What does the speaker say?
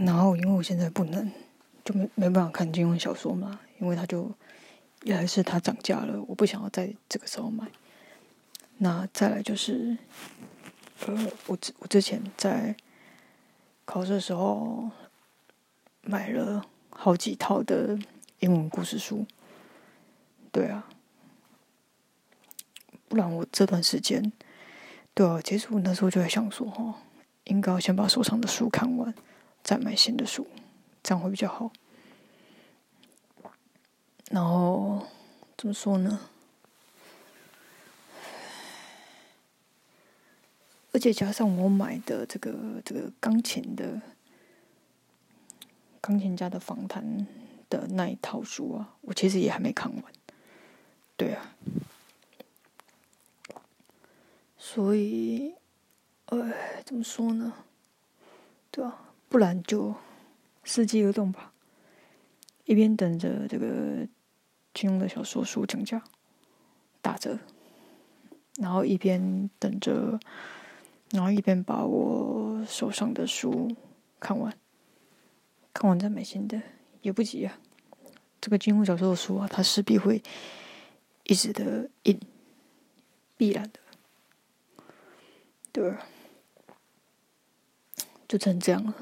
然后因为我现在不能，就没没办法看金庸小说嘛，因为他就一来是它涨价了，我不想要在这个时候买。那再来就是，呃，我之我之前在考试的时候买了好几套的英文故事书，对啊，不然我这段时间，对啊，其实我那时候就在想说，哈，应该要先把手上的书看完。再买新的书，这样会比较好。然后怎么说呢？而且加上我买的这个这个钢琴的钢琴家的访谈的那一套书啊，我其实也还没看完。对啊，所以，哎，怎么说呢？对啊。不然就伺机而动吧，一边等着这个金庸的小说书涨价打折，然后一边等着，然后一边把我手上的书看完，看完再买新的也不急啊。这个金庸小说的书啊，它势必会一直的印，必然的，对，就成这样了。